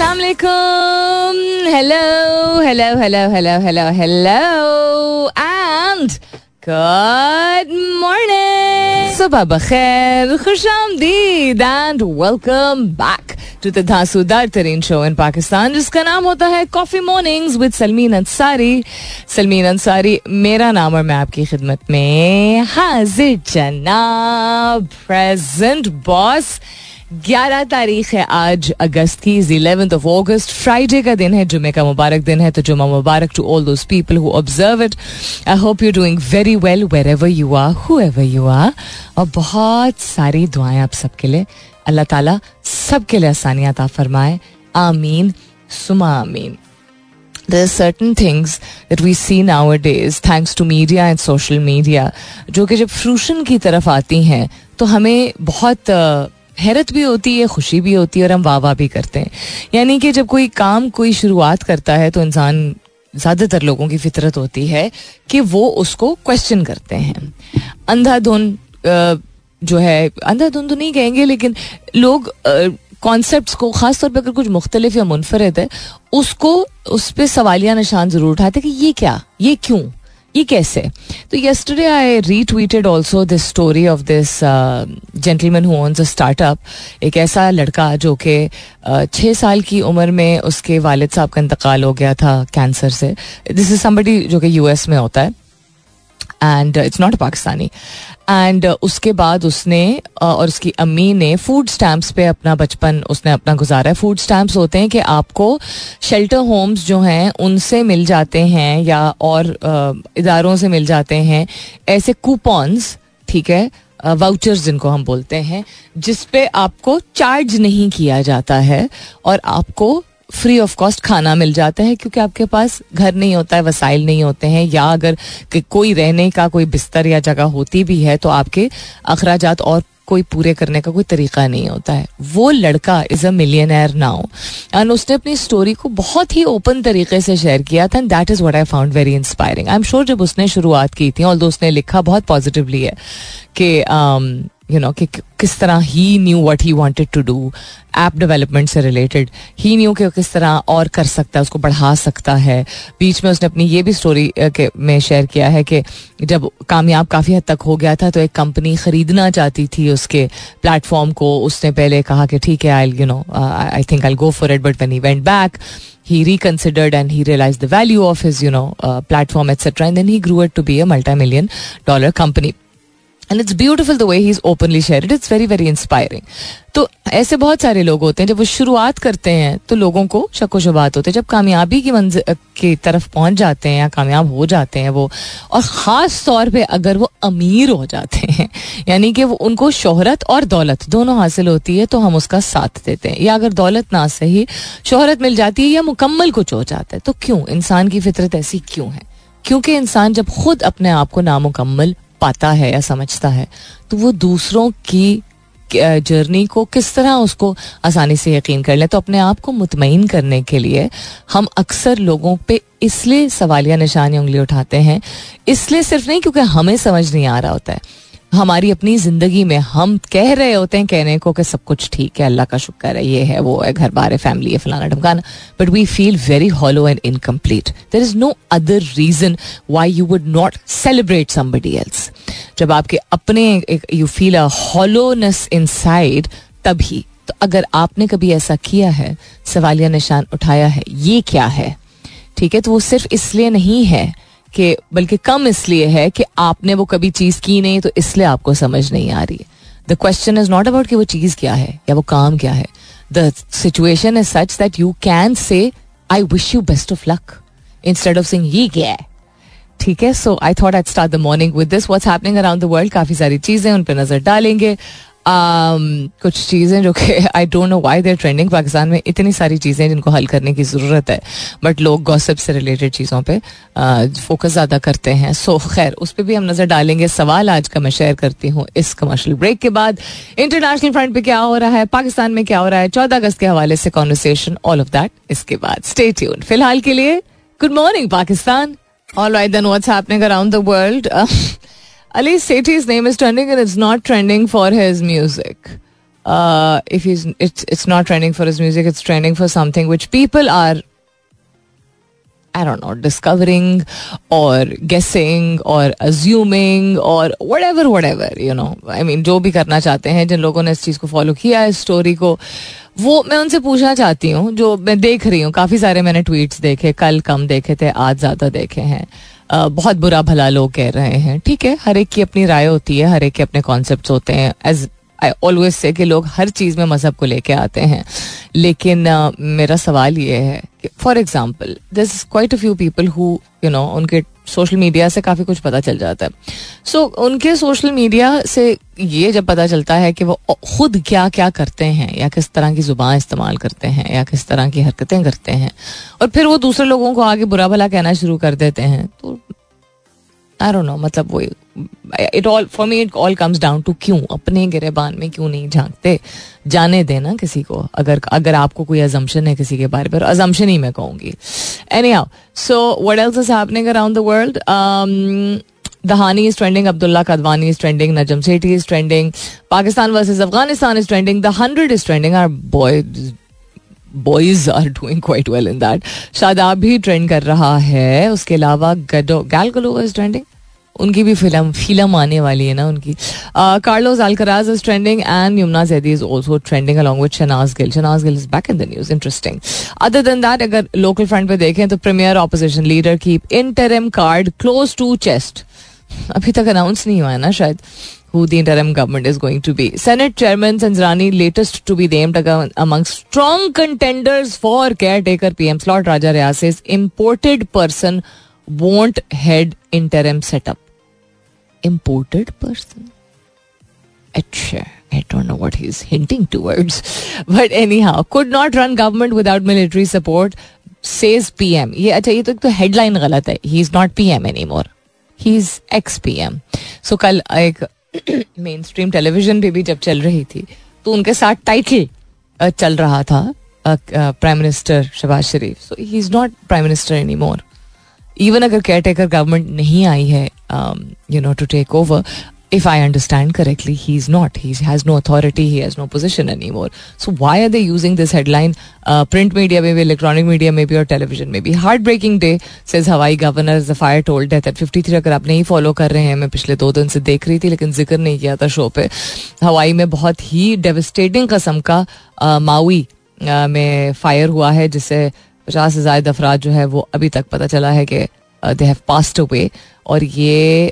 Assalamualaikum. Hello, hello, hello, hello, hello, hello, and good morning. सुबह बखैर, खुश आमदीद and welcome back to the धांसूदार तरीन शो इन पाकिस्तान जिसका नाम होता है coffee mornings with Salmeen Ansari Salmeen Ansari मेरा नाम और मैं आपकी खिदमत में हाजिर जनाब प्रेजेंट बॉस ग्यारह तारीख है आज, अगस्त की इलेवेंथ ऑफ़ ऑगस्ट फ्राइडे का दिन है जुमे का मुबारक दिन है तो जुमा मुबारक to all those people who observe it I hope you doing very well wherever you are whoever you are और बहुत सारी दुआएँ आप सबके लिए। अल्लाह ताला सबके लिए आसानियात फरमाए। आमीन, सुमा आमीन। There are certain things that we see nowadays, thanks to media and social media, जो कि जब फ्रूशन की तरफ़ आती हैं तो हमें बहुत हैरत भी होती है, खुशी भी होती है और हम वाह वाह भी करते हैं। यानी कि जब कोई काम, कोई शुरुआत करता है तो इंसान ज़्यादातर लोगों की फितरत होती है कि वो उसको क्वेश्चन करते हैं। अंधाधुन जो है, अंधाधुन तो नहीं कहेंगे, लेकिन लोग कॉन्सेप्ट को खास तौर पर अगर कुछ मुख्तलिफ़ या मुनफरद है, उसको, उस पर सवालिया निशान ज़रूर उठाते कि ये क्या, ये क्यों? ये कैसे? तो yesterday I retweeted also this story of this gentleman who owns a startup एक ऐसा लड़का जो कि uh, छः साल की उम्र में उसके वालिद साहब का इंतकाल हो गया था कैंसर से। दिस इज़ समबडी जो कि यूएस में होता है। And it's not Pakistani. And उसके बाद उसने और उसकी अम्मी ने फ़ूड स्टैम्प्स पे अपना बचपन उसने अपना गुजारा है फ़ूड स्टैम्प्स होते हैं कि आपको शेल्टर होम्स जो हैं उनसे मिल जाते हैं या और इदारों से मिल जाते हैं ऐसे कूपन्स ठीक है वाउचर्स जिनको हम बोलते हैं जिस पे आपको चार्ज नहीं किया जाता है और आपको फ्री ऑफ़ कॉस्ट खाना मिल जाता है, क्योंकि आपके पास घर नहीं होता है, वसाइल नहीं होते हैं, या अगर कोई रहने का कोई बिस्तर या जगह होती भी है तो आपके अखराज और कोई पूरे करने का कोई तरीका नहीं होता है। वो लड़का is a millionaire now and उसने अपनी स्टोरी को बहुत ही ओपन तरीके से शेयर किया था and that is what I found very inspiring I am sure जब उसने शुरुआत की थी और उसने लिखा बहुत पॉजिटिवली है, कि यू नो कि किस तरह he knew what he wanted to do app development से रिलेटेड ही न्यू कि किस तरह और कर सकता है उसको बढ़ा सकता है। बीच में उसने अपनी ये भी स्टोरी के में शेयर किया है कि जब कामयाब काफ़ी हद तक हो गया था तो एक कंपनी ख़रीदना चाहती थी उसके प्लेटफॉर्म को। उसने पहले कहा कि ठीक है I you know I think I go for it but when he went back he reconsidered and he realized the value of his you know uh, platform etc and then he grew it to be a multi-million dollar company. And it's beautiful the way he is openly share it it's very very inspiring तो ऐसे बहुत सारे लोग होते हैं, जब वो शुरुआत करते हैं तो लोगों को शको शुबात होते हैं। जब कामयाबी की मंज की तरफ़ पहुँच जाते हैं या कामयाब हो जाते हैं वो, और ख़ास तौर पे अगर वो अमीर हो जाते हैं, यानी कि वो, उनको शोहरत और दौलत दोनों हासिल होती है तो हम उसका साथ देते हैं। या अगर दौलत ना सही, शोहरत मिल जाती है या मुकम्मल कुछ हो जाता है तो क्यों? इंसान की फितरत ऐसी क्यों है? क्योंकि इंसान जब खुद अपने आप को नामुकम्मल पाता है या समझता है तो वो दूसरों की जर्नी को किस तरह उसको आसानी से यकीन कर ले। तो अपने आप को मुतमिन करने के लिए हम अक्सर लोगों पे इसलिए सवालिया निशानी उंगली उठाते हैं। इसलिए सिर्फ़ नहीं, क्योंकि हमें समझ नहीं आ रहा होता है। हमारी अपनी ज़िंदगी में हम कह रहे होते हैं कहने को कि सब कुछ ठीक है, अल्लाह का शुक्र है, ये है, वो है घर बार है फैमिली है, फलाना ढमकाना। But we feel very hollow and incomplete there is no other reason why you would not celebrate somebody else जब आपके अपने you feel a hollowness inside तभी। तो अगर आपने कभी ऐसा किया है, सवालिया निशान उठाया है, ये क्या है? ठीक है तो वो सिर्फ़ इसलिए नहीं है कि, बल्कि कम इसलिए है कि आपने वो कभी चीज़ की नहीं तो इसलिए आपको समझ नहीं आ रही है। The question is not about कि वो चीज़ क्या है, या वो काम क्या है। The situation is such that you can say I wish you best of luck instead of sing ये क्या है ठीक है? So I thought I start the morning with this what's happening around the world काफ़ी सारी चीज़ें, उन पर नज़र डालेंगे। कुछ चीज़ें जो कि I don't know why there trending Pakistan में इतनी सारी चीज़ें जिनको हल करने की ज़रूरत है बट लोग गॉसिप से रिलेटेड चीज़ों पे फोकस uh, ज़्यादा करते हैं. सो so, खैर उस पर भी हम नज़र डालेंगे. सवाल आज का मैं शेयर करती हूँ इस कमर्शियल ब्रेक के बाद. इंटरनेशनल फ्रंट पे क्या हो रहा है? पाकिस्तान में क्या हो रहा है? चौदह अगस्त के हवाले से कॉन्वर्सेशन ऑल ऑफ़ दैट इसके बाद. स्टे ट्यून फ़िलहाल के लिए good morning Pakistan. All right then what's around the world Ali Sethi's name is trending and it's not trending for his music. Uh, if he's it's it's not trending for his music it's trending for something which people are I don't know, discovering or guessing or assuming or whatever, whatever, you know. I mean, जो भी करना चाहते हैं जिन लोगों ने इस चीज़ को फॉलो किया इस स्टोरी को वो मैं उनसे पूछना चाहती हूँ जो मैं देख रही हूँ काफ़ी सारे मैंने ट्वीट्स देखे कल कम देखे थे आज ज़्यादा देखे हैं बहुत बुरा भला लोग कह रहे हैं। ठीक है हर एक की अपनी राय होती है हर एक के अपने कॉन्सेप्ट होते हैं। एज आई ऑलवेज से कि लोग हर चीज़ में मज़हब को लेके आते हैं। लेकिन uh, मेरा सवाल ये है कि for example this quite a few people who you know उनके सोशल मीडिया से काफ़ी कुछ पता चल जाता है। सो so, उनके सोशल मीडिया से ये जब पता चलता है कि वो खुद क्या क्या करते हैं या किस तरह की ज़ुबान इस्तेमाल करते हैं या किस तरह की हरकतें करते हैं और फिर वो दूसरे लोगों को आगे बुरा भला कहना शुरू कर देते हैं तो आई डोंट नो मतलब वो it all for me it all comes down to क्यों? अपने गिरेबान में क्यों नहीं झांकते? जाने देना किसी को अगर अगर आपको कोई अजम्पन है किसी के बारे में अजम्पन ही मैं कहूँगी। Anyhow so what else is happening around the world Dahani is trending Abdullah Kadwani is trending Najam Sethi is trending Pakistan versus Afghanistan is trending the hundred is trending our boy boys are doing quite well in that Shadab भी trend कर रहा है उसके अलावा गडो गैल गलो is trending उनकी भी फ़िल्म फ़िल्म आने वाली है ना उनकी Carlos Alcaraz is trending and Yumna Zaidi is also trending along with Shehnaaz Gill Shehnaaz Gill is back in the news interesting other than that अगर लोकल फ्रंट पे देखें तो premier opposition leader keep interim card close to chest अभी तक announce नहीं हुआ है ना शायद who the interim government is going to be. Senate Chairman Sanjrani latest to be named among strong contenders for caretaker PM slot. Raja Riaz says imported person won't head interim setup. Imported person? Achha. I don't know what he's hinting towards. But anyhow, could not run government without military support, says PM. ये अच्छा ये तो headline गलत है he is not PM any more he is ex PM so कल एक main stream television पे भी जब चल रही थी तो उनके साथ टाइटल चल रहा था prime minister Shehbaz Sharif so he is not prime minister any more even अगर केयर टेकर गवर्नमेंट नहीं आई है you know to take over if I understand correctly, he's not. He has no authority. He has no position anymore. So why are they using this headline? Uh, print media, maybe electronic media, maybe or television, maybe. Heartbreaking day, says Hawaii governor. The fire told death at 53. अगर आप नहीं follow कर रहे हैं मैं पिछले दो दिन से देख रही थी लेकिन ज़िक्र नहीं किया था शो पे हवाई में बहुत ही डेविस्टेटिंग कस्म का माउई में फायर हुआ है जिससे पचास से ज़्यादा अफराज जो है वो अभी तक पता चला है कि दे हैव पास्ट अवे और ये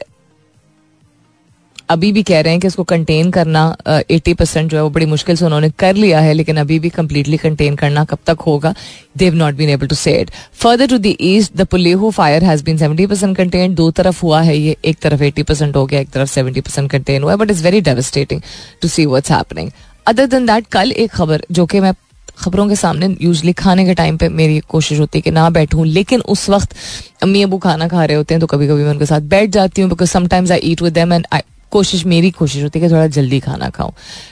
अभी भी कह रहे हैं कि इसको कंटेन करना एटी uh, परसेंट जो है वो बड़ी मुश्किल से उन्होंने कर लिया है लेकिन अभी भी कंप्लीटली कंटेन करना कब तक होगा they've not been able to say it further to the east the Pulehu fire has been seventy percent contain दो तरफ़ हुआ है ये एक तरफ़ एटी परसेंट हो गया एक तरफ़ सेवेंटी परसेंट कंटेन हुआ है but is very devastating to see what's happening other than that कल एक खबर जो कि मैं खबरों के सामने यूजली खाने के टाइम पे मेरी कोशिश होती है कि ना बैठूं लेकिन उस वक्त अम्मी अबू खाना खा रहे होते हैं तो कभी कभी मैं उनके साथ बैठ जाती हूँ because sometimes I eat with them and कोशिश मेरी कोशिश होती है कि थोड़ा जल्दी खाना खाऊं।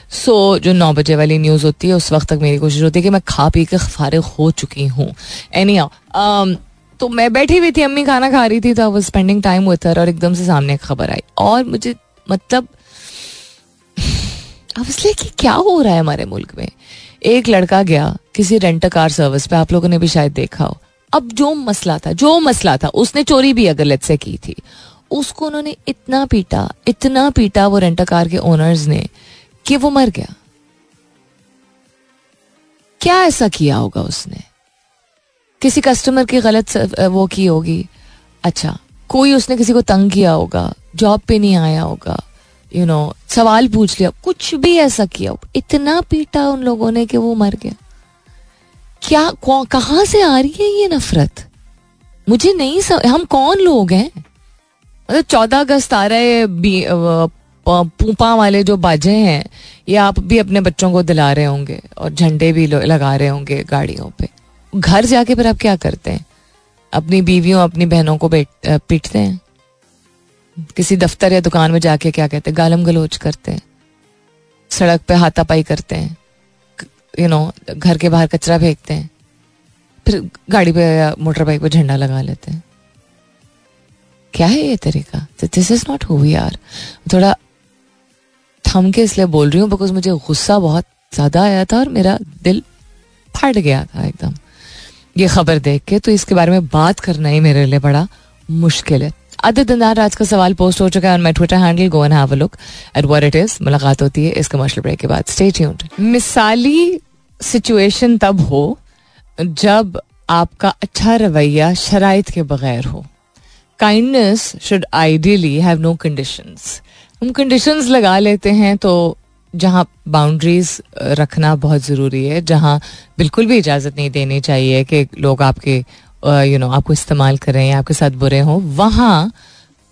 सो so, जो नौ बजे वाली न्यूज़ होती है उस वक्त तक मेरी कोशिश होती है कि मैं खा पी के फारिग हो चुकी हूँ। एनी um, तो मैं बैठी हुई थी अम्मी खाना खा रही थी तो I spending time with her और एकदम से सामने एक खबर आई। और मुझे मतलब अब इसलिए कि क्या हो रहा है हमारे मुल्क में? एक लड़का गया किसी रेंट कार सर्विस पे, आप लोगों ने भी शायद देखा हो। अब जो मसला था, जो मसला था, उसने चोरी भी अगर लेट से की थी, उसको उन्होंने इतना पीटा इतना पीटा वो रेंट कार के ओनर्स ने, कि वो मर गया। क्या ऐसा किया होगा उसने? किसी कस्टमर की गलत वो की होगी। अच्छा कोई उसने किसी को तंग किया होगा जॉब पे नहीं आया होगा यू you नो know, सवाल पूछ लिया। कुछ भी ऐसा किया। इतना पीटा उन लोगों ने कि वो मर गया क्या कहाँ से आ रही है ये नफरत? मुझे नहीं सब हम कौन लोग हैं? मतलब चौदह अगस्त आ रहे पूपा वाले जो बाजे हैं ये आप भी अपने बच्चों को दिला रहे होंगे और झंडे भी लगा रहे होंगे गाड़ियों पे। घर जाके फिर आप क्या करते हैं? अपनी बीवियों अपनी बहनों को पीटते हैं? किसी दफ्तर या दुकान में जाके क्या कहते हैं, गालम गलोच करते हैं, सड़क पे हाथापाई करते हैं यू नो घर के बाहर कचरा फेंकते हैं, फिर गाड़ी पे या मोटर बाइक पे झंडा लगा लेते हैं। क्या है ये तरीका? This is not who we are थोड़ा थम के इसलिए बोल रही हूँ बिकॉज़ मुझे गुस्सा बहुत ज़्यादा आया था और मेरा दिल फट गया था एकदम। ये खबर देख के तो इसके बारे में बात करना ही मेरे लिए बड़ा मुश्किल है। अदर दिनदार आज का सवाल पोस्ट हो चुका है मैं Twitter handle go and have a look at what it is मुलाकात होती है इस कमर्शियल ब्रेक के बाद. स्टे ट्यून्ड मिसाली सिचुएशन तब हो जब आपका अच्छा रवैया शराइत के बगैर हो. Kindness should ideally have no conditions हम कंडीशंस लगा लेते हैं तो जहाँ बाउंड्रीज रखना बहुत ज़रूरी है, जहाँ बिल्कुल भी इजाज़त नहीं देनी चाहिए कि लोग आपके यू नो आपको इस्तेमाल करें या आपके साथ बुरे हों, वहाँ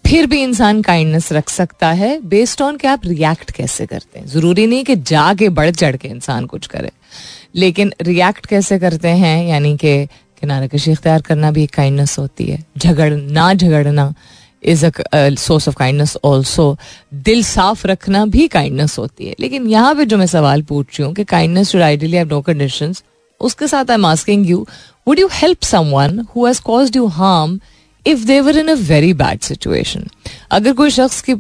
फिर भी इंसान काइंडनेस रख सकता है बेस्ड ऑन कि आप रिएक्ट कैसे करते हैं। ज़रूरी नहीं कि जाके बढ़ चढ़ के इंसान कुछ करे। लेकिन रिएक्ट कैसे करते हैं, यानी कि किनारे कशी इख्तियार करना भी एक काइंडनेस होती है। झगड़, ना झगड़ना is a source of kindness also दिल साफ़ रखना भी काइंडनेस होती है। लेकिन यहाँ पे जो मैं सवाल पूछ रही हूँ कि kindness should ideally have no conditions उसके साथ I am asking you would you help someone who has caused you harm if they were in a very bad situation अगर कोई शख्स की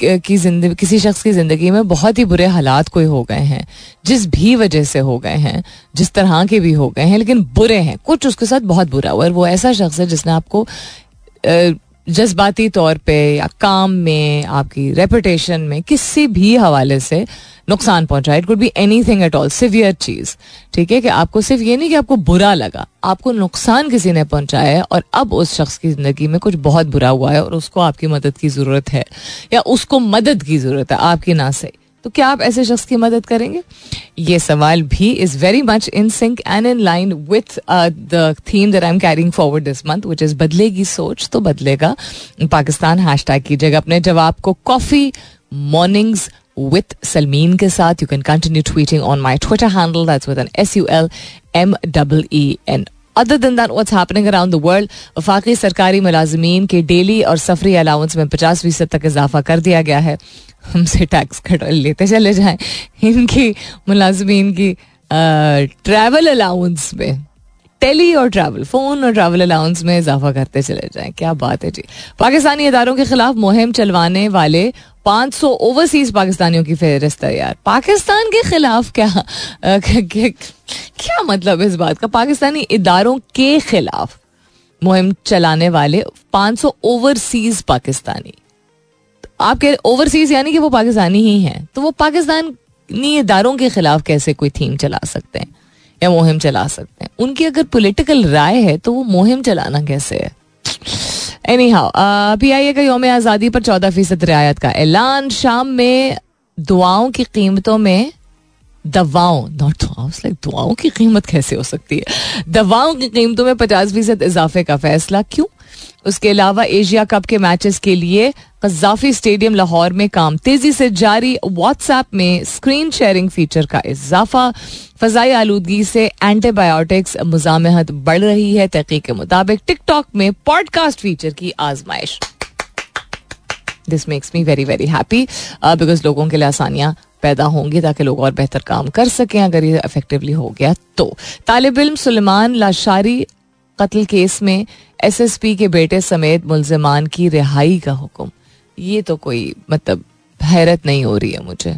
की ज़िंदगी, किसी शख्स की ज़िंदगी में बहुत ही बुरे हालात कोई हो गए हैं, जिस भी वजह से हो गए हैं, जिस तरह के भी हो गए हैं, लेकिन बुरे हैं, कुछ उसके साथ बहुत बुरा हुआ और वो ऐसा शख्स है जिसने आपको जज्बाती तौर पे या काम में, आपकी रेपुटेशन में किसी भी हवाले से नुकसान पहुँचा। It could be anything at all severe चीज़। ठीक है कि आपको सिर्फ़ ये नहीं कि आपको बुरा लगा, आपको नुकसान किसी ने पहुँचाया है और अब उस शख्स की ज़िंदगी में कुछ बहुत बुरा हुआ है और उसको आपकी मदद की ज़रूरत है या उसको मदद की ज़रूरत है, आपकी ना से तो क्या आप ऐसे शख्स की मदद करेंगे ये सवाल भी is very much in sync and in line with the theme that I am carrying forward this month which is बदलेगी सोच तो बदलेगा पाकिस्तान हैश टैग कीजिएगा अपने जवाब को कॉफ़ी मॉर्निंग्स with Salmeen के साथ. You can continue tweeting on my Twitter handle. That's with an S U L M E E N. Other than that what's happening around the world वफाकी सरकारी मुलाजमीन के daily और सफरी allowance में पचास फ़ीसद तक इजाफा कर दिया गया है हमसे टैक्स कट लेते, चले जाएँ। इनकी मुलाजमीन की ट्रैवल अलाउंस में टेली और ट्रैवल फ़ोन और ट्रैवल अलाउंस में इजाफा करते चले जाएँ। क्या बात है जी। पाकिस्तानी इदारों के खिलाफ मुहिम चलवाने वाले 500 ओवरसीज पाकिस्तानियों की फहरिस्त है यार पाकिस्तान के खिलाफ क्या क्या मतलब इस बात का? पाकिस्तानी इदारों के खिलाफ मुहिम चलाने वाले 500 ओवरसीज पाकिस्तानी। आप कह ओवरसीज यानी कि वो पाकिस्तानी ही हैं। तो वो पाकिस्तानी इदारों के खिलाफ कैसे कोई थीम चला सकते हैं? या मुहिम चला सकते हैं? उनकी अगर पॉलिटिकल राय है तो वो मुहिम चलाना कैसे है? Anyhow P I A का योम आज़ादी पर चौदह फ़ीसद रियायत का ऐलान। शाम में दुआओं की कीमतों में दवाओं नॉट दुआओं लाइक दुआओं की कीमत कैसे हो सकती है? दवाओं की कीमतों में पचास फ़ीसद इजाफे का फैसला क्यों? उसके अलावा एशिया कप के मैचेस के लिए कजाफी स्टेडियम लाहौर में काम तेज़ी से जारी। व्हाट्सएप में स्क्रीन शेयरिंग फीचर का इजाफा। फजाई आलूदगी से एंटीबायोटिक्स मुजामहत बढ़ रही है। तहकीक के मुताबिक टिकटॉक में पॉडकास्ट फीचर की आजमाइश। This makes me very very happy because लोगों के लिए आसानियाँ पैदा होंगी ताकि लोग और बेहतर काम कर सकें, अगर ये इफेक्टिवली हो गया तो। तालब इम सुलेमान लाशारी कत्ल केस में एसएसपी के बेटे समेत मुलजमान की रिहाई का हुक्म। ये तो कोई मतलब हैरत नहीं हो रही है मुझे।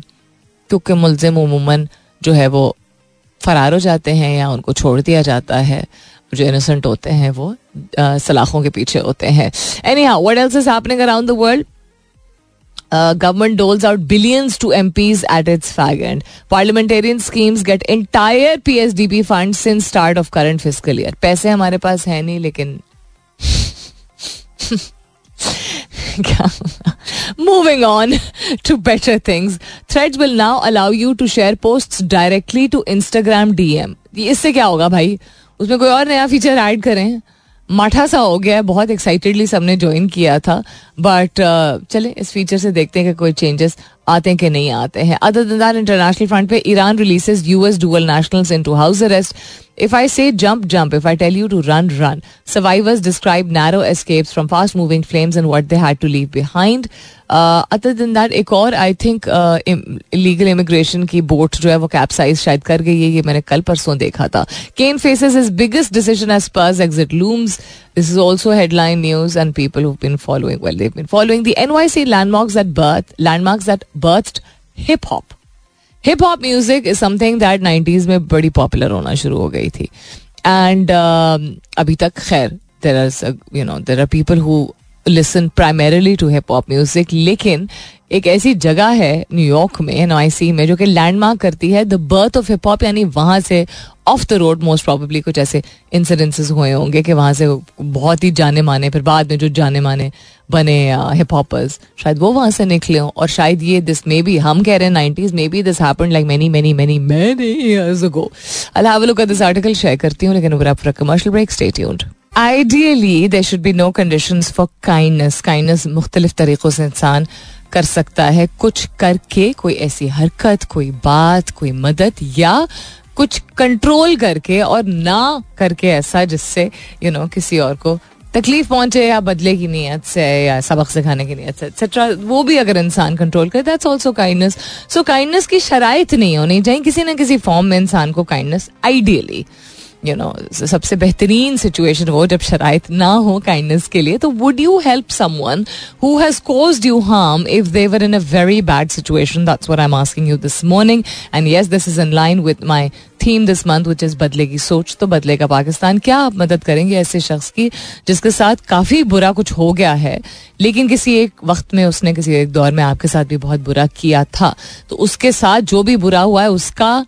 क्योंकि मुलजिम उमूमन जो है वो फरार हो जाते हैं या उनको छोड़ दिया जाता है, जो इनोसेंट होते हैं वो सलाखों के पीछे होते हैं। Anyhow what else is the world government doles out billions to M Ps at its fag end parliamentarian schemes get entire P H D P fund start of current physical year पैसे हमारे पास है नहीं, लेकिन moving on to better things thread will now allow you to share post directly to Instagram D इससे क्या होगा भाई? उसमें कोई और नया फीचर एड करें? माठा सा हो गया है बहुत एक्साइटेडली सबने ज्वाइन किया था बट uh, चले इस फीचर से देखते हैं कि कोई चेंजेस आते हैं कि नहीं आते हैं। अदर इंटरनेशनल फ्रंट पे Iran releases US dual nationals into house arrest If I say jump, jump. If I tell you to run, run. Survivors describe narrow escapes from fast moving flames and what they had to leave behind. Other than that एक और I think illegal immigration की boat जो है वो capsize शायद कर गई है ये मैंने कल परसों देखा था Kane faces is biggest decision as Spurs exit looms this is also headline news and people who been following well they've been following the NYC landmarks that birth landmarks that birthed hip hop hip hop music is something that nineties में बड़ी popular होना शुरू हो गई थी। And uh, अभी तक खैर there are you know there are people who listen primarily to hip hop music लेकिन एक ऐसी जगह है न्यूयॉर्क में एनआईसी में, जो कि लैंडमार्क करती है the birth of hip hop यानी वहाँ से off the road most probably कुछ ऐसे इंसिडेंसेस हुए होंगे कि वहाँ से बहुत ही जाने माने, फिर बाद में जो जाने माने बने हिप हॉपर्स शायद वो वहाँ से निकले हों। और शायद ये दिस मे बी हम कह रहे हैं nineties maybe this happen like many many many many years ago I have a look at this article share करती हूँ, लेकिन ऊपर commercial break stay tuned ideally there should be no condition for kindness kindness मुख्तलिफ़ तरीक़ों से इंसान कर सकता है कुछ करके कोई ऐसी हरकत कोई बात कोई मदद या कुछ कंट्रोल करके और ना करके ऐसा जिससे यू you नो know, किसी और को तकलीफ़ पहुँचे या बदले की नीयत से या सबक सिखाने की नीयत से एक्सेट्रा वो भी अगर इंसान कंट्रोल करे that's also kindness so kindness की शराइत नहीं होनी चाहिए किसी ना किसी फॉर्म में इंसान को काइंडनेस आइडियली यू नो सबसे बेहतरीन सिचुएशन हो जब शराइत ना हो काइंडनेस के लिए तो would you help someone who has caused you harm if they were in a very bad situation that's what I am asking you this morning and yes this is in line with my theme this month which is बदलेगी सोच तो बदलेगा पाकिस्तान। क्या आप मदद करेंगे ऐसे शख्स की, जिसके साथ काफ़ी बुरा कुछ हो गया है, लेकिन किसी एक वक्त में उसने, किसी एक दौर में आपके साथ भी बहुत बुरा किया था? तो उसके साथ जो भी बुरा हुआ है, उसका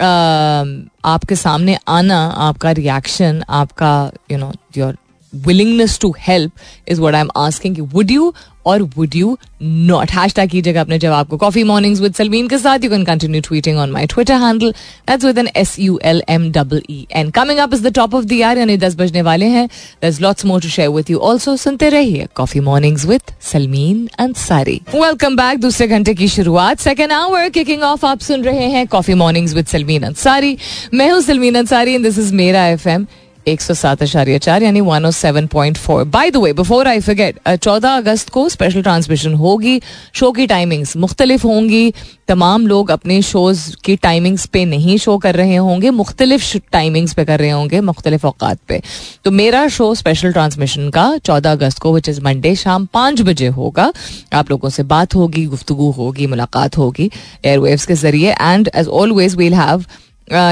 आपके सामने आना आपका रिएक्शन आपका you know your willingness to help is what I am asking would you और would you not hashtag कीजिएगा अपने जवाब को। कॉफ़ी मॉर्निंग्स विद सलमीन के साथ। You can continue tweeting on my Twitter handle that's with an S U L M double E N coming up is the top of the year यानी दस बजने वाले हैं। दस lots more to share with you also सुनते रहिए coffee mornings with Salmeen Ansari welcome back दूसरे घंटे की शुरुआत। सेकेंड आवर किकिंग ऑफ़ आप सुन रहे हैं coffee mornings with Salmeen Ansari मैं हूँ Salmeen Ansari and this is मेरा एफ़ एम एक सौ सात आशार्य चार यानी one O seven point four by the way before I forget चौदह अगस्त को स्पेशल ट्रांसमिशन होगी शो की टाइमिंग्स मुख्तलिफ़ होंगी। तमाम लोग अपने शोज़ की टाइमिंग्स पे नहीं शो कर रहे होंगे, मुख्तलिफ़ टाइमिंग्स पे कर रहे होंगे, मुख्तलिफ़ अवकात पे। तो मेरा शो स्पेशल ट्रांसमिशन का चौदह अगस्त को विच इज़ मंडे शाम पाँच बजे होगा। आप लोगों से बात होगी गुफ्तु होगी, मुलाकात होगी एयरवेव्स के ज़रिए। And as always we'll have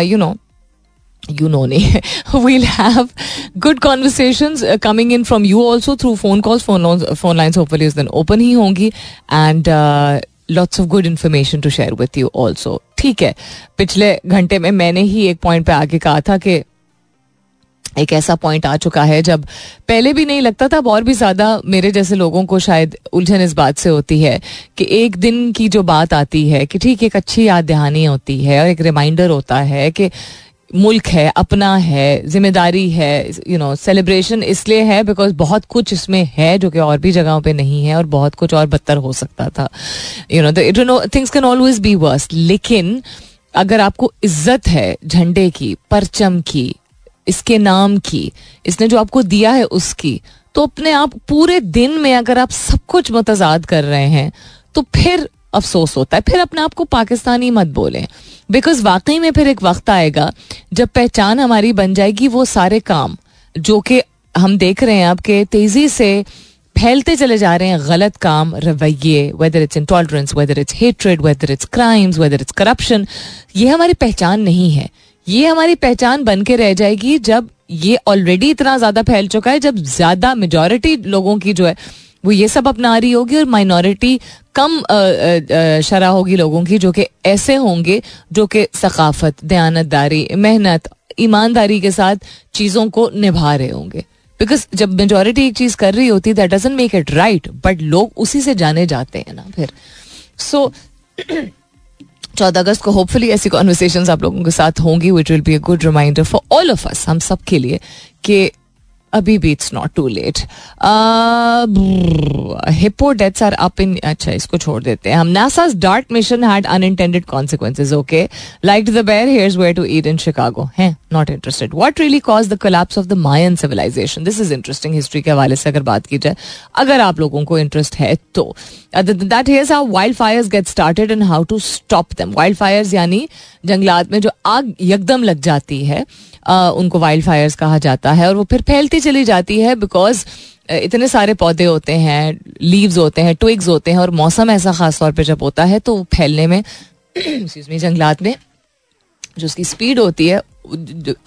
you know you know me we'll have good conversations uh, coming in from you also through phone calls phone lines phone lines hopefully is then open hi hongi and uh, lots of good information to share with you also ठीक है पिछले घंटे में मैंने ही एक point पे आके कहा था कि एक ऐसा पॉइंट आ चुका है जब पहले भी नहीं लगता था अब और भी ज़्यादा मेरे जैसे लोगों को शायद उलझन इस बात से होती है कि एक दिन की जो बात आती है कि ठीक एक अच्छी याद दहानी होती है और एक रिमाइंडर होता है कि मुल्क है, अपना है, ज़िम्मेदारी है यू नो सेलिब्रेशन इसलिए है बिकॉज़ बहुत कुछ इसमें है जो कि और भी जगहों पे नहीं है और बहुत कुछ और बदतर हो सकता था। You know it no things can always be worse लेकिन अगर आपको इज़्ज़त है झंडे की, परचम की, इसके नाम की, इसने जो आपको दिया है उसकी तो अपने आप पूरे दिन में अगर आप सब कुछ मतजाद कर रहे हैं तो फिर अफसोस होता है। फिर अपने आप को पाकिस्तानी मत बोलें। बिकॉज़ वाकई में फिर एक वक्त आएगा, जब पहचान हमारी बन जाएगी वो सारे काम, जो कि हम देख रहे हैं आपके तेज़ी से फैलते चले जा रहे हैं गलत काम, रवैये whether it's intolerance whether it's hatred whether it's crimes whether it's corruption ये हमारी पहचान नहीं है। ये हमारी पहचान बन के रह जाएगी जब ये ऑलरेडी इतना ज़्यादा फैल चुका है, जब ज़्यादा मेजोरिटी लोगों की जो है वो ये सब अपना रही होगी और माइनॉरिटी कम शरा होगी लोगों की जो कि ऐसे होंगे, जो कि सकाफत, दयानतदारी, मेहनत, ईमानदारी के साथ चीज़ों को निभा रहे होंगे। बिकॉज़ जब मेजोरिटी एक चीज़ कर रही होती है that make it right but लोग उसी से जाने जाते हैं ना फिर। सो चौदह अगस्त को होपफुली ऐसी कॉन्वर्सेशन आप लोगों के साथ होंगी which will be a good reminder for all of us हम सब के लिए, कि अभी भी it's not too late hippo deaths are up in अच्छा इसको छोड़ देते हैं हम. NASA's DART mission had unintended consequences okay like the bear here's where to eat in Chicago हैं not interested what really cause the collapse of the Mayan civilization this is interesting history के हवाले से अगर बात की जाए, अगर आप लोगों को इंटरेस्ट है तो. That here's how wild fires get started and how to stop them wild fires यानी जंगलात में जो आग, यकदम लग जाती है उनको वाइल्ड फायर्स कहा जाता है और वो फिर फैलती चली जाती है बिकॉज़ इतने सारे पौधे होते हैं लीव्स होते हैं ट्विग्स होते हैं और मौसम ऐसा खास तौर पे जब होता है तो फैलने में में जंगलात में जो उसकी स्पीड होती है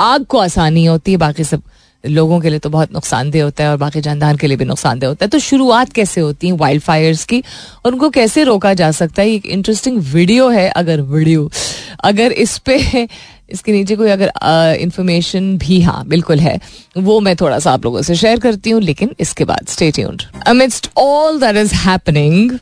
आग को आसानी होती है, बाकी सब लोगों के लिए तो बहुत नुकसानदेह होता है और बाकी जानदार के लिए भी नुकसानदेह होता है। तो शुरुआत कैसे होती है वाइल्ड फायर्स की और उनको कैसे रोका जा सकता है? एक इंटरेस्टिंग वीडियो है, अगर वीडियो अगर इस पे इसके नीचे कोई अगर इंफॉर्मेशन भी हाँ बिल्कुल है, वो मैं थोड़ा सा आप लोगों से शेयर करती हूँ, लेकिन इसके बाद stay tuned all that is happening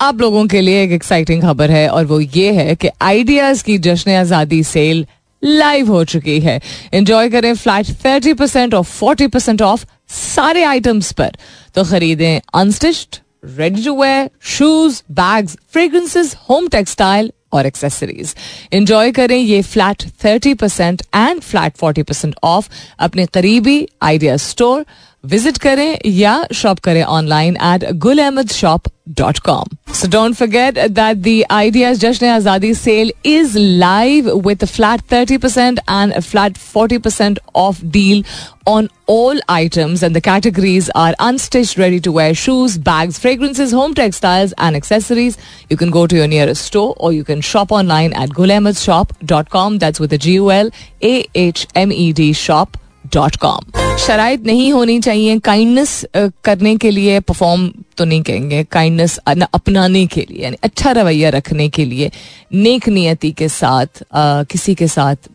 आप लोगों के लिए एक एक्साइटिंग खबर है, और वो ये है कि आइडियाज़ की जश्न आज़ादी सेल लाइव हो चुकी है। एंजॉय करें फ्लैट थर्टी परसेंट और फोर्टी परसेंट ऑफ़ सारे आइटम्स पर। तो खरीदें unstitched ready to wear shoes bags fragrances home textile और एक्सेसरीज इंजॉय करें ये flat thirty percent and flat forty percent off अपने करीबी आइडिया स्टोर विजिट करें या शॉप करें online at Gul Ahmed shop dot com so don't forget that the ideas Jashn Azadi sale is live with flat thirty percent and flat forty percent off deal on all items and the categories are unstitched ready to wear shoes bags fragrances home textiles and accessories you can go to your nearest store or you can shop online at gulahmadshop.com that's with a g u l a h m e d shop dot com शराइ नहीं होनी चाहिए kindness करने के लिए perform तो नहीं कहेंगे kindness अपनाने के लिए, यानी अच्छा रवैया रखने के लिए, नेक नियति के साथ किसी के साथ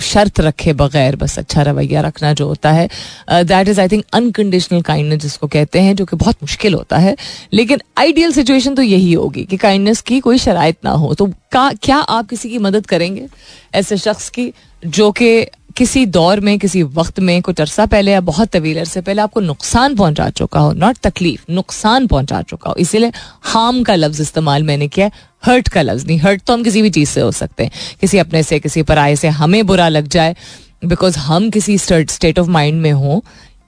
शर्त रखे बगैर बस अच्छा रवैया रखना जो होता है। That is I think unconditional kindness जिसको कहते हैं, जो कि बहुत मुश्किल होता है। लेकिन आइडियल सिचुएशन तो यही होगी कि काइंडनेस की कोई शराइत ना हो। तो का, क्या आप किसी की मदद करेंगे ऐसे शख्स की, जो कि किसी दौर में, किसी वक्त में, कुछ अरसा पहले या बहुत तवील अरसे पहले आपको नुकसान पहुँचा चुका हो नॉट तकलीफ़, नुकसान पहुँचा चुका हो। इसीलिए हार्म का लफ्ज इस्तेमाल मैंने किया हर्ट का लफ्ज नहीं। हर्ट तो हम किसी भी चीज़ से हो सकते हैं। किसी अपने से, किसी पराये से हमें बुरा लग जाए बिकॉज़ हम किसी स्टेट ऑफ़ माइंड में हो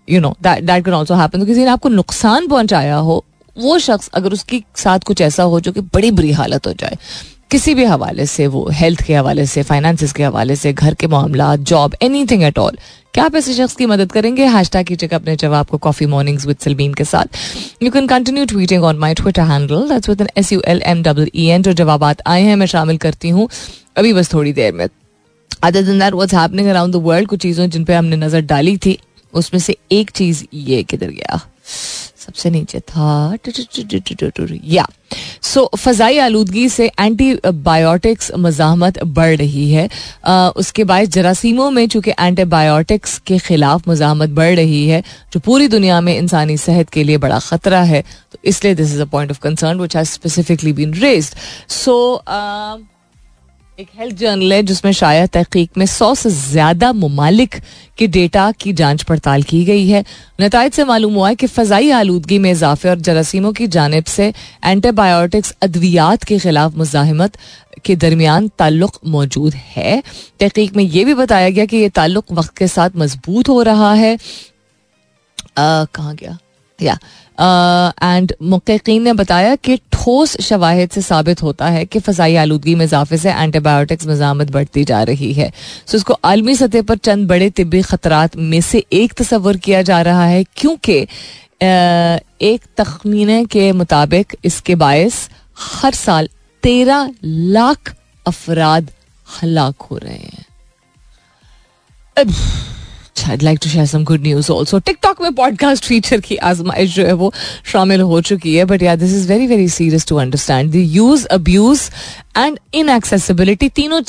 you know that can also happen तो किसी ने आपको नुकसान पहुँचाया हो, वो शख्स अगर उसके साथ कुछ ऐसा हो जो कि बड़ी बुरी हालत हो जाए किसी भी हवाले से, वो हेल्थ के हवाले से फाइनेंसिस के हवाले से, घर के मामला job anything at all क्या आप ऐसे शख्स की मदद करेंगे? हैश टैग कीजिएगा अपने जवाब को कॉफ़ी मॉर्निंग्स विद सलमीन के साथ। You can continue tweeting on my Twitter handle that's with N S U L M double E N जो जवाब आए हैं, मैं शामिल करती हूँ अभी बस थोड़ी देर में। अदर दिन that happening around the world कुछ चीज़ों जिन पे हमने नज़र डाली थी, उसमें से एक चीज़ ये किधर गया? सबसे नीचे था या। सो फजाई आलूदगी से एंटीबायोटिक्स मजामत बढ़ रही है। उसके बाद जरासीमों में, चूँकि एंटीबायोटिक्स के खिलाफ मजामत बढ़ रही है, जो पूरी दुनिया में इंसानी सेहत के लिए बड़ा खतरा है तो इसलिए this is a point of concern which has specifically been raised so एक हेल्थ जर्नल है जिसमें शायद तहकीक में सौ से ज़्यादा ममालिक के डेटा की जाँच पड़ताल की गई है। नतज से मालूम हुआ है कि फ़जाई आलूदगी में इजाफे और जरासीमों की जानब से एंटीबायोटिक्स अद्वियात के खिलाफ मुजाहमत के दरमियान ताल्लुक मौजूद है। तहकीक में यह भी बताया गया कि यह ताल्लुक वक्त के साथ मज़बूत हो रहा है। कहाँ गया? या एंड मुक्कीन ने बताया कि ठोस शवाहद से साबित होता है कि फ़जाई आलूदगी में इजाफे से एंटीबायोटिक्स मजामत बढ़ती जा रही है। सो इसको आलमी सतह पर चंद बड़े तिबी ख़तरात में से एक तस्वर किया जा रहा है, क्योंकि एक तखमीने के मुताबिक इसके बायस हर साल तेरह लाख अफराद हलाक हो रहे हैं। I'd like to share some good news also. TikTok में पॉडकास्ट फीचर की आजमाइश जो है वो शामिल हो चुकी है but yeah this is very very serious to understand the use abuse and inaccessibility तीनों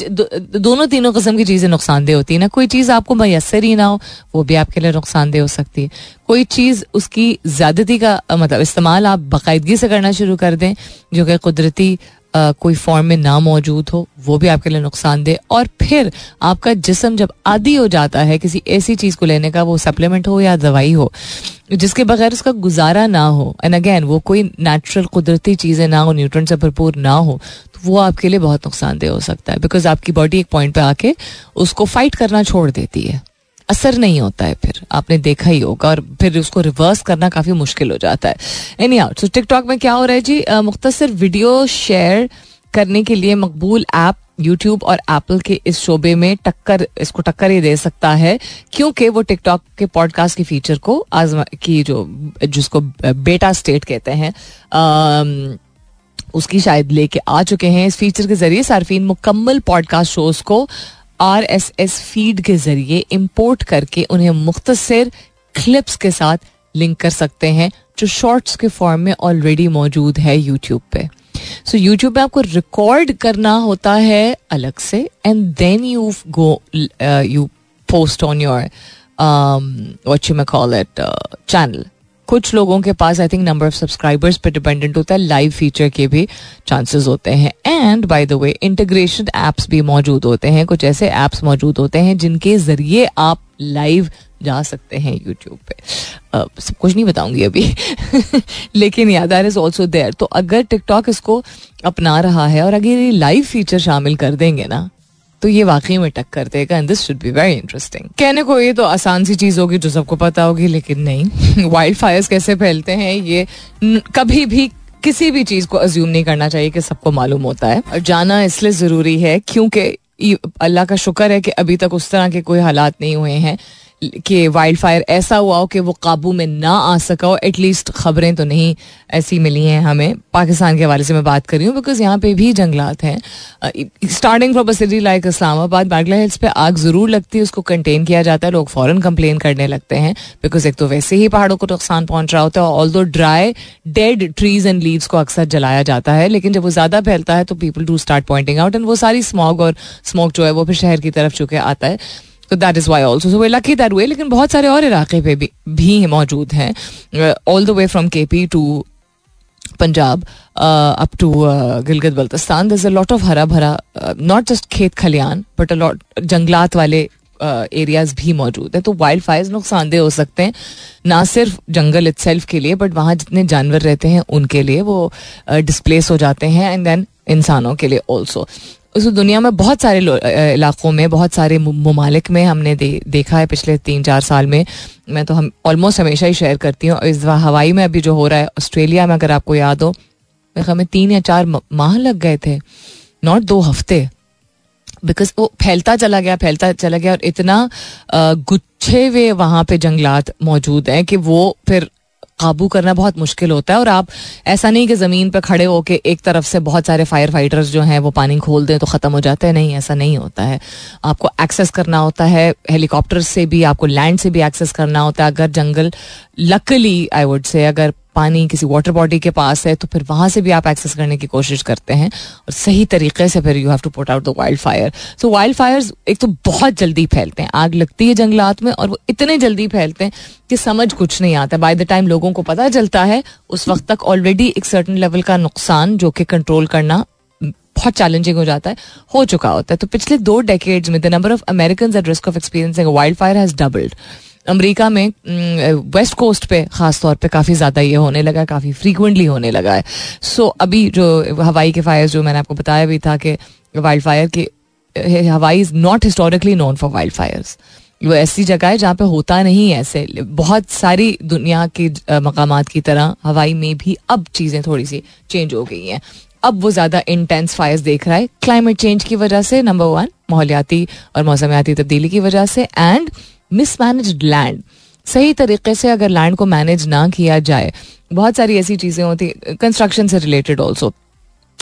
दोनों तीनों किस्म की चीज़ें नुकसानदेह होती है। ना कोई चीज़ आपको मैसर ही ना हो, वो भी आपके लिए नुकसानदेह हो सकती है। कोई चीज़ उसकी ज़्यादती का मतलब इस्तेमाल आप बाकायदगी से करना शुरू कर दें, जो कि कुदरती कोई फॉर्म में ना मौजूद हो, वो भी आपके लिए नुकसान दे और फिर आपका जिसम जब आदि हो जाता है, किसी ऐसी चीज़ को लेने का, वो सप्लीमेंट हो या दवाई हो, जिसके बगैर उसका गुजारा ना हो एंड अगेन वो कोई नेचुरल कुदरती चीज़ें ना हो न्यूट्रन से भरपूर ना हो तो वो आपके लिए बहुत नुकसानदेह हो सकता है बिकॉज़ आपकी बॉडी एक पॉइंट पे आके उसको फाइट करना छोड़ देती है। असर नहीं होता है फिर। आपने देखा ही होगा और फिर उसको रिवर्स करना काफ़ी मुश्किल हो जाता है। एनी आउट सो टिकटॉक में क्या हो रहा है जी? मुख्तर वीडियो शेयर करने के लिए मकबूल ऐप यूट्यूब और एप्पल के इस शोबे में टक्कर, इसको टक्कर ही दे सकता है, क्योंकि वो टिकटॉक के पॉडकास्ट के फीचर को आजमा, की जो, जिसको बेटा स्टेट कहते हैं उसकी शायद लेके आ चुके हैं। इस फीचर के ज़रिए सार्फिन मुकम्मल पॉडकास्ट शोज़ को आर एस एस फ़ीड के ज़रिए इम्पोर्ट करके उन्हें मुख्तसर क्लिप्स के साथ लिंक कर सकते हैं, जो शॉर्ट्स के फॉर्म में ऑलरेडी मौजूद है यूट्यूब पे। सो यूट्यूब पे आपको रिकॉर्ड करना होता है अलग से and then you go you post on your what you मैं कॉल इट चैनल कुछ लोगों के पास I think number of subscribers पे डिपेंडेंट होता है लाइव फीचर के भी चांसेस होते हैं। And by the way integration apps भी मौजूद होते हैं कुछ ऐसे एप्स मौजूद होते हैं जिनके ज़रिए आप लाइव जा सकते हैं यूट्यूब पे। uh, सब कुछ नहीं बताऊँगी अभी लेकिन याद आर इज़ ऑल्सो देयर तो अगर टिकटॉक इसको अपना रहा है और अगर ये लाइव फीचर शामिल कर देंगे ना तो ये वाकई में टक्कर देगा and this should be very interesting कहने को ये तो आसान सी चीज़ होगी जो सबको पता होगी, लेकिन नहीं. वाइल्ड फायर्स कैसे फैलते हैं, ये कभी भी किसी भी चीज़ को अज्यूम नहीं करना चाहिए कि सबको मालूम होता है. और जाना इसलिए ज़रूरी है क्योंकि अल्लाह का शुक्र है कि अभी तक उस तरह के कोई हालात नहीं हुए हैं. कि वाइल्ड फायर ऐसा हुआ हो कि वो काबू में ना आ सका हो एटलीस्ट खबरें तो नहीं ऐसी मिली हैं हमें। पाकिस्तान के हवाले से मैं बात कर रही हूँ बिकॉज़ यहाँ पे भी जंगलात हैं। Starting from city like Islamabad Bagla hills पे आग ज़रूर लगती है, उसको कंटेन किया जाता है, लोग फॉरन कंप्लेन करने लगते हैं। बिकॉज़ एक तो वैसे ही पहाड़ों को नुकसान पहुँच रहा होता है although dry dead trees and leaves को अक्सर जलाया जाता है, लेकिन जब वो ज़्यादा फैलता है तो people do start pointing out and वो सारी स्मॉग और स्मोक जो है, वो फिर शहर की तरफ़ चुके आता है। तो that is why also we lucky that we लेकिन बहुत सारे और इलाके पे भी भी मौजूद हैं। All the way from K P to Punjab up to Gilgit Baltistan there a lot of हरा भरा नॉट जस्ट खेत खलियान बट अ लॉट जंगलात वाले एरियाज़ भी मौजूद है। तो वाइल्ड फायर नुकसानदेह हो सकते हैं ना सिर्फ़ जंगल इट्सेल्फ के लिए बट वहाँ जितने जानवर रहते हैं उनके लिए वो डिस्प्लेस uh, हो जाते हैं एंड देन इंसानों के लिए ऑल्सो उस दुनिया में बहुत सारे इलाकों में बहुत सारे ममालिक में हमने दे, देखा है पिछले तीन चार साल में। मैं तो हम ऑलमोस्ट हमेशा ही शेयर करती हूँ। इस हवाई में अभी जो हो रहा है ऑस्ट्रेलिया में अगर आपको याद हो हमें तीन या चार माह लग गए थे नॉट दो हफ़्ते। बिकॉज़ वो फैलता चला गया फैलता चला गया और इतना गुच्छे हुए वहाँ पे जंगलात मौजूद हैं कि वो फिर काबू करना बहुत मुश्किल होता है और आप ऐसा नहीं कि ज़मीन पर खड़े हो के एक तरफ़ से बहुत सारे फायर फाइटर्स जो हैं वो पानी खोल दें तो ख़त्म हो जाते हैं। नहीं, ऐसा नहीं होता है। आपको एक्सेस करना होता है हेलीकॉप्टर से भी, आपको लैंड से भी एक्सेस करना होता है। अगर जंगल लकली आई वुड से अगर पानी किसी वाटर बॉडी के पास है तो फिर वहाँ से भी आप एक्सेस करने की कोशिश करते हैं और सही तरीके से फिर you have to put out the wild fire so wild fire एक तो बहुत जल्दी फैलते हैं। आग लगती है जंगलात में और वो इतने जल्दी फैलते हैं कि समझ कुछ नहीं आता। बाय द टाइम लोगों को पता चलता है, उस वक्त तक ऑलरेडी एक सर्टन लेवल का नुकसान जो कि कंट्रोल करना बहुत चैलेंजिंग हो जाता है, हो चुका होता है। तो पिछले दो डेकेड्स में the number of American at risk of experiencing wild fire has doubled America में वेस्ट कोस्ट पे खास तौर पे काफ़ी ज़्यादा ये होने लगा है काफ़ी फ्रीक्वेंटली होने लगा है। सो so, अभी जो हवाई के फायर जो मैंने आपको बताया भी था कि वाइल्ड फायर की Hawaii is not historically known for wild fires वो ऐसी जगह है जहाँ पे होता नहीं है ऐसे। बहुत सारी दुनिया के मकाम की तरह हवाई में भी अब चीज़ें थोड़ी सी चेंज हो गई हैं। अब वो ज़्यादा इंटेंस फायर्स देख रहा है। क्लाइमेट चेंज की वजह से नंबर वन माहौलियाती और मौसमियाती तब्दीली की वजह से एंड मिसमैनेज लैंड सही तरीके से अगर लैंड को मैनेज ना किया जाए, बहुत सारी ऐसी चीज़ें होती कंस्ट्रक्शन से रिलेटेड ऑल्सो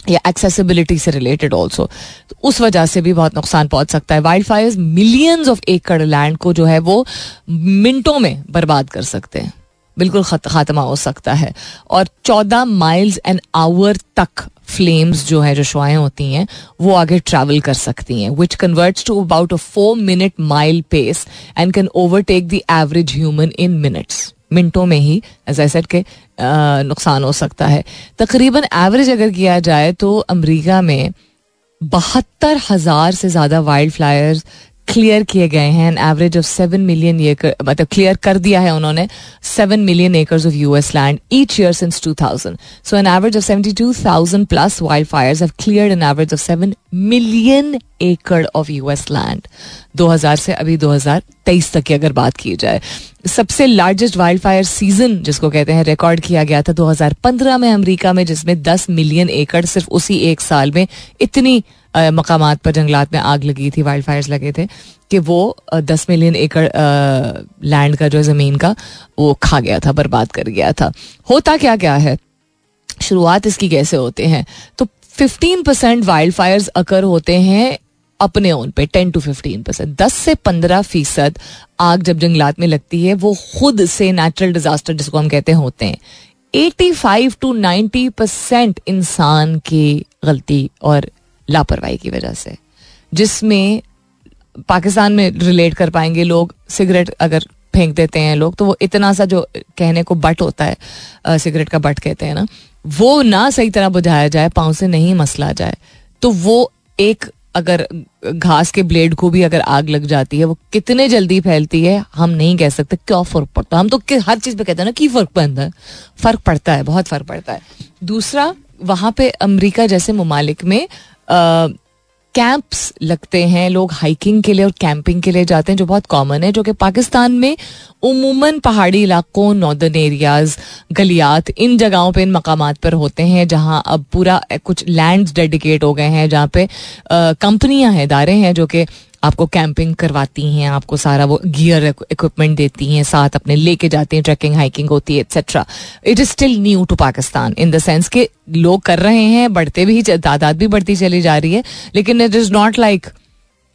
या एक्सेसिबिलिटी से रिलेटेड ऑल्सो तो उस वजह से भी बहुत नुकसान पहुँच सकता है। वाइल्ड फायर मिलियंस ऑफ़ एकड़ लैंड को जो है वो मिनटों में बर्बाद कर सकते हैं। बिल्कुल खात्मा हो सकता है। और चौदह माइल्स एन आवर तक फ्लेम्स जो है, जो शुआएँ होती हैं, वो आगे ट्रैवल कर सकती हैं which converts to about a four minute mile pace and can overtake the average human in minutes मिनटों में ही एज आई सेड के नुकसान हो सकता है। तकरीबन एवरेज अगर किया जाए तो अमरीका में बहत्तर हज़ार से ज़्यादा वाइल्ड फ्लायर्स क्लियर किए गए हैं an average of seven million एकड़ मतलब क्लियर कर दिया है उन्होंने seven million acres of US land each year since two thousand so an average of seventy two thousand plus wild fire have clear an average of seven million एकड़ of US land दो हज़ार से अभी दो हज़ार तेईस तक की अगर बात की जाए। सबसे लार्जेस्ट वाइल्ड फायर सीज़न जिसको कहते हैं रिकॉर्ड किया गया था 2015 में अमेरिका में, जिसमें 10 मिलियन एकड़ सिर्फ़ उसी एक साल में इतनी मकाम पर, जंगलात में आग लगी थी वाइल्ड फायर्स लगे थे, कि वो दस मिलियन एकड़ लैंड का, जो ज़मीन का, वो खा गया था, बर्बाद कर गया था। होता क्या क्या है? शुरुआत इसकी कैसे होते हैं? तो fifteen percent wild fires occur होते हैं अपने ओन पे टेन टू फिफ्टीन परसेंट दस से पंद्रह फ़ीसद आग जब जंगलात में लगती है, वो खुद से नेचुरल डिजास्टर जिसको हम कहते हैं, होते हैं। Eighty five to ninety percent इंसान की गलती और लापरवाही की वजह से, जिसमें पाकिस्तान में रिलेट कर पाएँगे लोग, सिगरेट अगर फेंक देते हैं लोग तो वो इतना सा जो कहने को बट होता है सिगरेट का बट कहते हैं ना, वो ना सही तरह बुझाया जाए, पाँव से नहीं मसला जाए तो वो एक अगर घास के ब्लेड को भी अगर आग लग जाती है, वो कितने जल्दी फैलती है, हम नहीं कह सकते, क्या फ़र्क पड़ता हम तो हर चीज़ पे कहते हैं ना कि फ़र्क पड़ता है, फ़र्क पड़ता है, बहुत फ़र्क पड़ता है। दूसरा, वहाँ पे अमेरिका जैसे ममालिक में कैंप्स लगते हैं, लोग हाइकिंग के लिए और कैंपिंग के लिए जाते हैं, जो बहुत कॉमन है, जो कि पाकिस्तान में उमूमन पहाड़ी इलाकों नॉर्दर्न एरियाज़ गलियात, इन जगहों पे, इन मकाम पर होते हैं, जहाँ अब पूरा, कुछ लैंड्स डेडिकेट हो गए हैं, जहाँ पे कंपनियाँ हैं, इदारे हैं, जो कि आपको कैंपिंग करवाती हैं, आपको सारा वो गियर इक्विपमेंट देती हैं, साथ अपने लेके जाती हैं ट्रैकिंग हाइकिंग होती है etcetera it is still new to Pakistan in the sense के लोग कर रहे हैं, बढ़ते भी तादाद भी बढ़ती चली जा रही है, लेकिन it is not like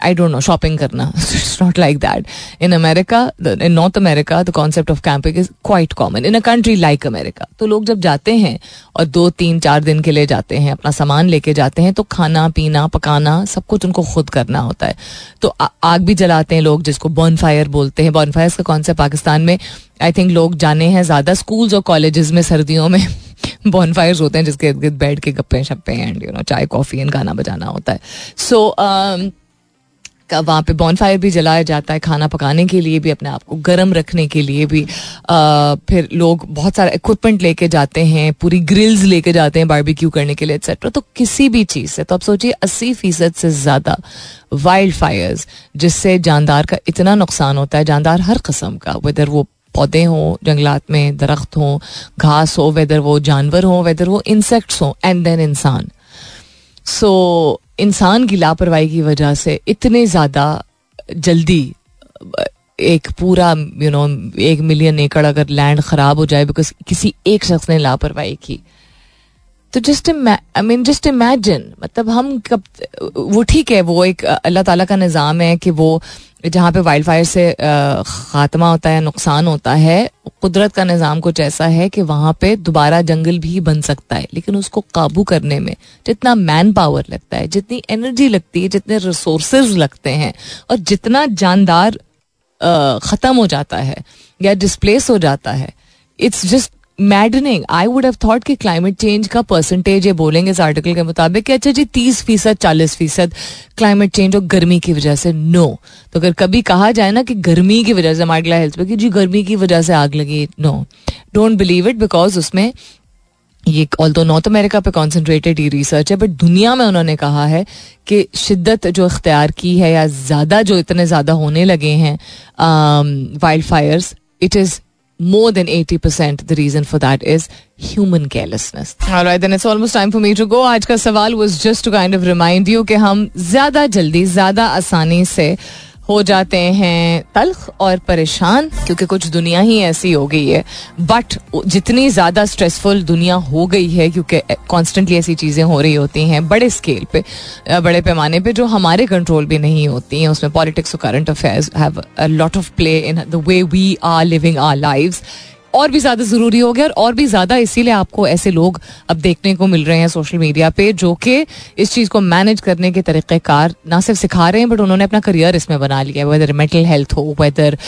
I don't know shopping करना. It's not like that in America in North America the concept of camping is quite common in a country like America तो लोग जब जाते हैं और दो तीन चार दिन के लिए जाते हैं अपना सामान लेके जाते हैं तो खाना पीना पकाना सब कुछ उनको खुद करना होता है। तो आ, आग भी जलाते हैं लोग जिसको बॉन फायर बोलते हैं। बॉन फायर का कॉन्सेप्ट पाकिस्तान में आई थिंक लोग जाने हैं ज़्यादा। स्कूल्स और कॉलेजेस में सर्दियों में बॉन फायर्स होते हैं जिसके इर्द गिर्द बैठ के गप्पे शप्पे एंड यू नो चाय कॉफ़ी एंड गाना बजाना होता है। सो so, um, वहाँ पे बॉन फायर भी जलाया जाता है खाना पकाने के लिए भी अपने आप को गर्म रखने के लिए भी। आ, फिर लोग बहुत सारा इक्विपमेंट लेके जाते हैं पूरी ग्रिल्स लेके जाते हैं बारबेक्यू करने के लिए एक्सेट्रा तो किसी भी चीज़ से तो आप सोचिए अस्सी फ़ीसद से ज़्यादा वाइल्ड फायर्स जिससे जानदार का इतना नुकसान होता है जानदार हर कस्म का वेदर वो पौधे हों जंगलात में दरख्त हों घास हो वेदर वो जानवर हों वेदर वो इंसेक्ट्स हों एंड देन इंसान। सो इंसान की लापरवाही की वजह से इतने ज़्यादा जल्दी एक पूरा यू you नो know, एक मिलियन एकड़ अगर लैंड खराब हो जाए बिकॉज़ किसी एक शख्स ने लापरवाही की। तो just I mean just imagine मतलब हम कब, वो ठीक है, वो एक अल्लाह ताला का निज़ाम है कि वो जहाँ पे वाइल्ड फायर से खात्मा होता है, नुकसान होता है, कुदरत का निज़ाम कुछ ऐसा है कि वहाँ पे दोबारा जंगल भी बन सकता है, लेकिन उसको काबू करने में जितना मैन पावर लगता है, जितनी एनर्जी लगती है, जितने रिसोर्स लगते हैं, और जितना जानदार ख़त्म हो जाता है या डिस्प्लेस हो जाता है it's just maddening I would have thought कि क्लाइमेट चेंज का परसेंटेज ये बोलेंगे इस आर्टिकल के मुताबिक कि अच्छा जी, तीस फ़ीसद, चालीस फ़ीसद क्लाइमेट चेंज और गर्मी की वजह से नो तो अगर कभी कहा जाए ना कि गर्मी की वजह से माइडला हेल्थ पे कि जी, गर्मी की वजह से आग लगी no don't believe it because उसमें ये ऑल दो नॉर्थ अमेरिका पे कॉन्सेंट्रेटेड ये रिसर्च है बट दुनिया में उन्होंने कहा है कि शिद्दत जो इख्तियार की है या ज़्यादा जो इतने ज़्यादा होने लगे हैं wild fires it is more than 80% the reason for that is human carelessness. All right, then it's almost time for me to go. आज का सवाल was just to kind of remind you कि हम ज़्यादा जल्दी ज़्यादा आसानी से हो जाते हैं तल्ख और परेशान, क्योंकि कुछ दुनिया ही ऐसी हो गई है। बट जितनी ज़्यादा स्ट्रेसफुल दुनिया हो गई है, क्योंकि कॉन्स्टेंटली ऐसी चीज़ें हो रही होती हैं, बड़े स्केल पे बड़े पैमाने पे, जो हमारे कंट्रोल भी नहीं होती हैं, उसमें पॉलिटिक्स और current affairs have a lot of play in the way we are living our lives और भी ज़्यादा ज़रूरी हो गया और, और भी ज़्यादा इसीलिए आपको ऐसे लोग अब देखने को मिल रहे हैं सोशल मीडिया पे जो कि इस चीज़ को मैनेज करने के तरीक़ेकार ना सिर्फ़ सिखा रहे हैं बट उन्होंने अपना करियर इसमें बना लिया है वेदर मेंटल हेल्थ हो वेदर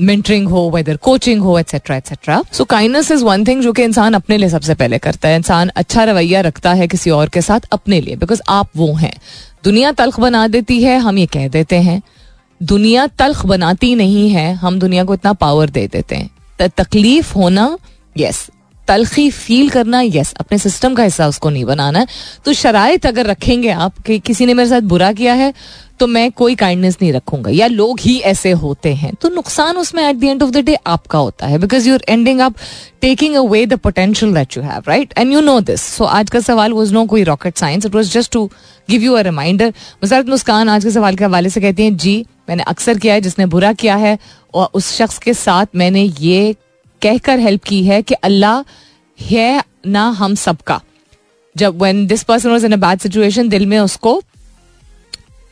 मेंटरिंग हो वेदर कोचिंग हो etcetera etcetera so kindness is one thing जो कि इंसान अपने लिए सबसे पहले करता है। इंसान अच्छा रवैया रखता है किसी और के साथ अपने लिए बिकॉज़ आप वो हैं। दुनिया तल्ख बना देती है हम ये कह देते हैं। दुनिया तल्ख बनाती नहीं है हम दुनिया को इतना पावर दे देते हैं। तकलीफ़ होना यस तलखी फील करना यस अपने सिस्टम का हिस्सा उसको नहीं बनाना तो शराइत अगर रखेंगे आप, कि किसी ने मेरे साथ बुरा किया है तो मैं कोई काइंडनेस नहीं रखूँगा। या लोग ही ऐसे होते हैं। तो नुकसान उसमें at the end of the day आपका होता है। Because you are ending up taking away the potential that you have right and you know this so आज का सवाल वॉज़ नो कोई rocket science it was just to give you a reminder मुजारत मुस्कान, आज के सवाल के हवाले से कहती हैं, जी मैंने अक्सर किया है, जिसने बुरा किया है, और उस शख्स के साथ मैंने ये कहकर हेल्प की है कि अल्लाह है ना हम सबका। जब when this person was in a bad situation दिल में उसको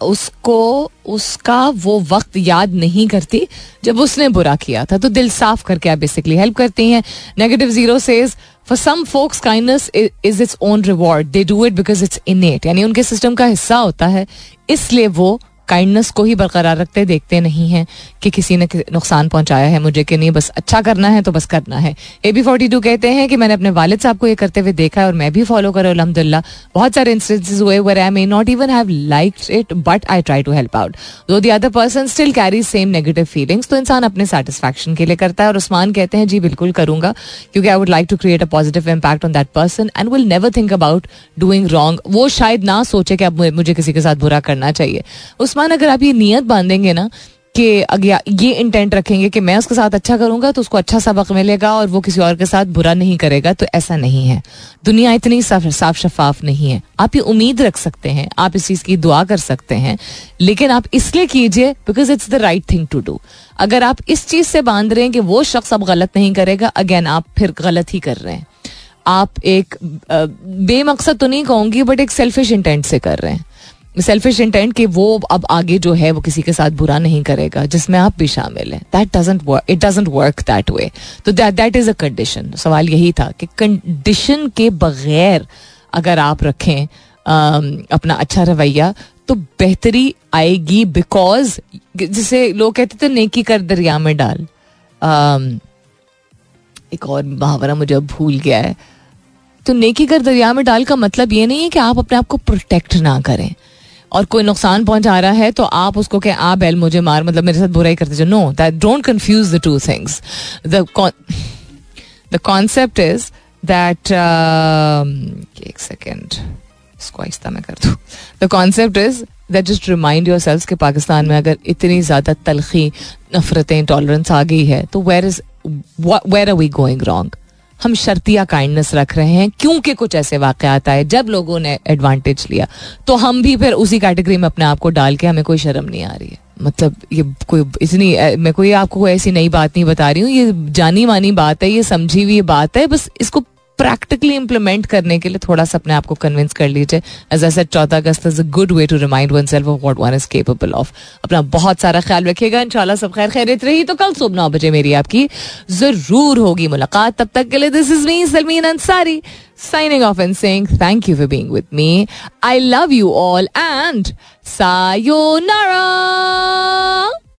उसको, उसका वो वक्त याद नहीं करती, जब उसने बुरा किया था तो दिल साफ़ करके आप बेसिकली हेल्प करती हैं। Negative zero says for some folks kindness is its own reward they do it because it's innate यानी उनके सिस्टम का हिस्सा होता है, इसलिए वो काइंडनेस को ही बरकरार रखते, देखते नहीं हैं कि किसी ने नुकसान पहुँचाया है मुझे कि नहीं, बस अच्छा करना है तो बस करना है। ए बी फोर्टी टू कहते हैं कि मैंने अपने वालिद साहब को ये करते हुए देखा है और मैं भी फॉलो करूँ अलहमदिल्ला बहुत सारे इंस्टेंसेज हुए where I may not even have like it but I try to help out though the other person still carry same negative feelings तो इंसान अपने सेटिस्फैक्शन के लिए करता है और उस्मान कहते हैं, जी, बिल्कुल करूँगा, क्योंकि I would like to create a positive impact on that person and will never think about doing wrong वो शायद ना सोचे कि अब मुझे किसी के साथ बुरा करना चाहिए। उस्मान अगर आप ये नियत बांधेंगे ना कि ये इंटेंट रखेंगे कि मैं उसके साथ अच्छा करूँगा तो उसको अच्छा सबक मिलेगा और वो किसी और के साथ बुरा नहीं करेगा तो ऐसा नहीं है। दुनिया इतनी साफ़ साफ़ शफाफ नहीं है। आप ये उम्मीद रख सकते हैं, आप इस चीज़ की दुआ कर सकते हैं, लेकिन आप इसलिए कीजिए because it's the right thing to do अगर आप इस चीज़ से बाँध रहे हैं कि वो शख्स अब गलत नहीं करेगा अगेन आप फिर गलत ही कर रहे हैं। आप एक बेमकसद तो नहीं कहूँगी बट एक सेल्फिश इंटेंट से कर रहे हैं। सेल्फिश इंटेंट कि वो अब आगे जो है वो किसी के साथ बुरा नहीं करेगा, जिसमें आप भी शामिल हैं। That doesn't work it doesn't work that way तो that that is a condition सवाल यही था कि कंडीशन के बगैर अगर आप रखें अपना अच्छा रवैया तो बेहतरी आएगी बिकॉज़ जिसे लोग कहते थे, नेकी कर दरिया में डाल। एक और मुहावरा मुझे अब भूल गया है। तो नेकी कर दरिया में डाल का मतलब ये नहीं है कि आप अपने आप को प्रोटेक्ट ना करें। और कोई नुकसान पहुँचा रहा है तो आप उसको कहें, आ, बैल, मुझे मार। मतलब मेरे साथ बुराई करते no that don't confuse the two things the concept is that एक सेकेंड इसको आहिस्ता मैं कर दू। The concept is that just remind yourselves कि पाकिस्तान में अगर इतनी ज़्यादा तलखी, नफरतें टॉलरेंस आ गई है तो where is where are we going wrong हम शर्तिया काइंडनेस रख रहे हैं, क्योंकि कुछ ऐसे वाकत आए, जब लोगों ने एडवांटेज लिया तो हम भी फिर उसी कैटेगरी में अपने आप को डाल के हमें कोई शर्म नहीं आ रही है। मतलब ये कोई इतनी मैं कोई आपको कोई ऐसी नई बात नहीं बता रही हूँ, ये जानी मानी बात है, ये समझी हुई बात है, बस इसको प्रैक्टिकली इंप्लीमेंट करने के लिए थोड़ा सा अपने आप को कन्विंस कर लीजिए. एज आई सेड चौदह अगस्त is a good way to remind oneself of what one is capable of अपना बहुत सारा ख्याल रखिएगा. इंशाल्लाह सब खैर खैरियत रही. तो कल सुबह नौ बजे मेरी आपकी ज़रूर होगी मुलाकात. तब तक के लिए this is me Salmeen Ansari signing off and saying thank you for being with me. I love you all and sayonara.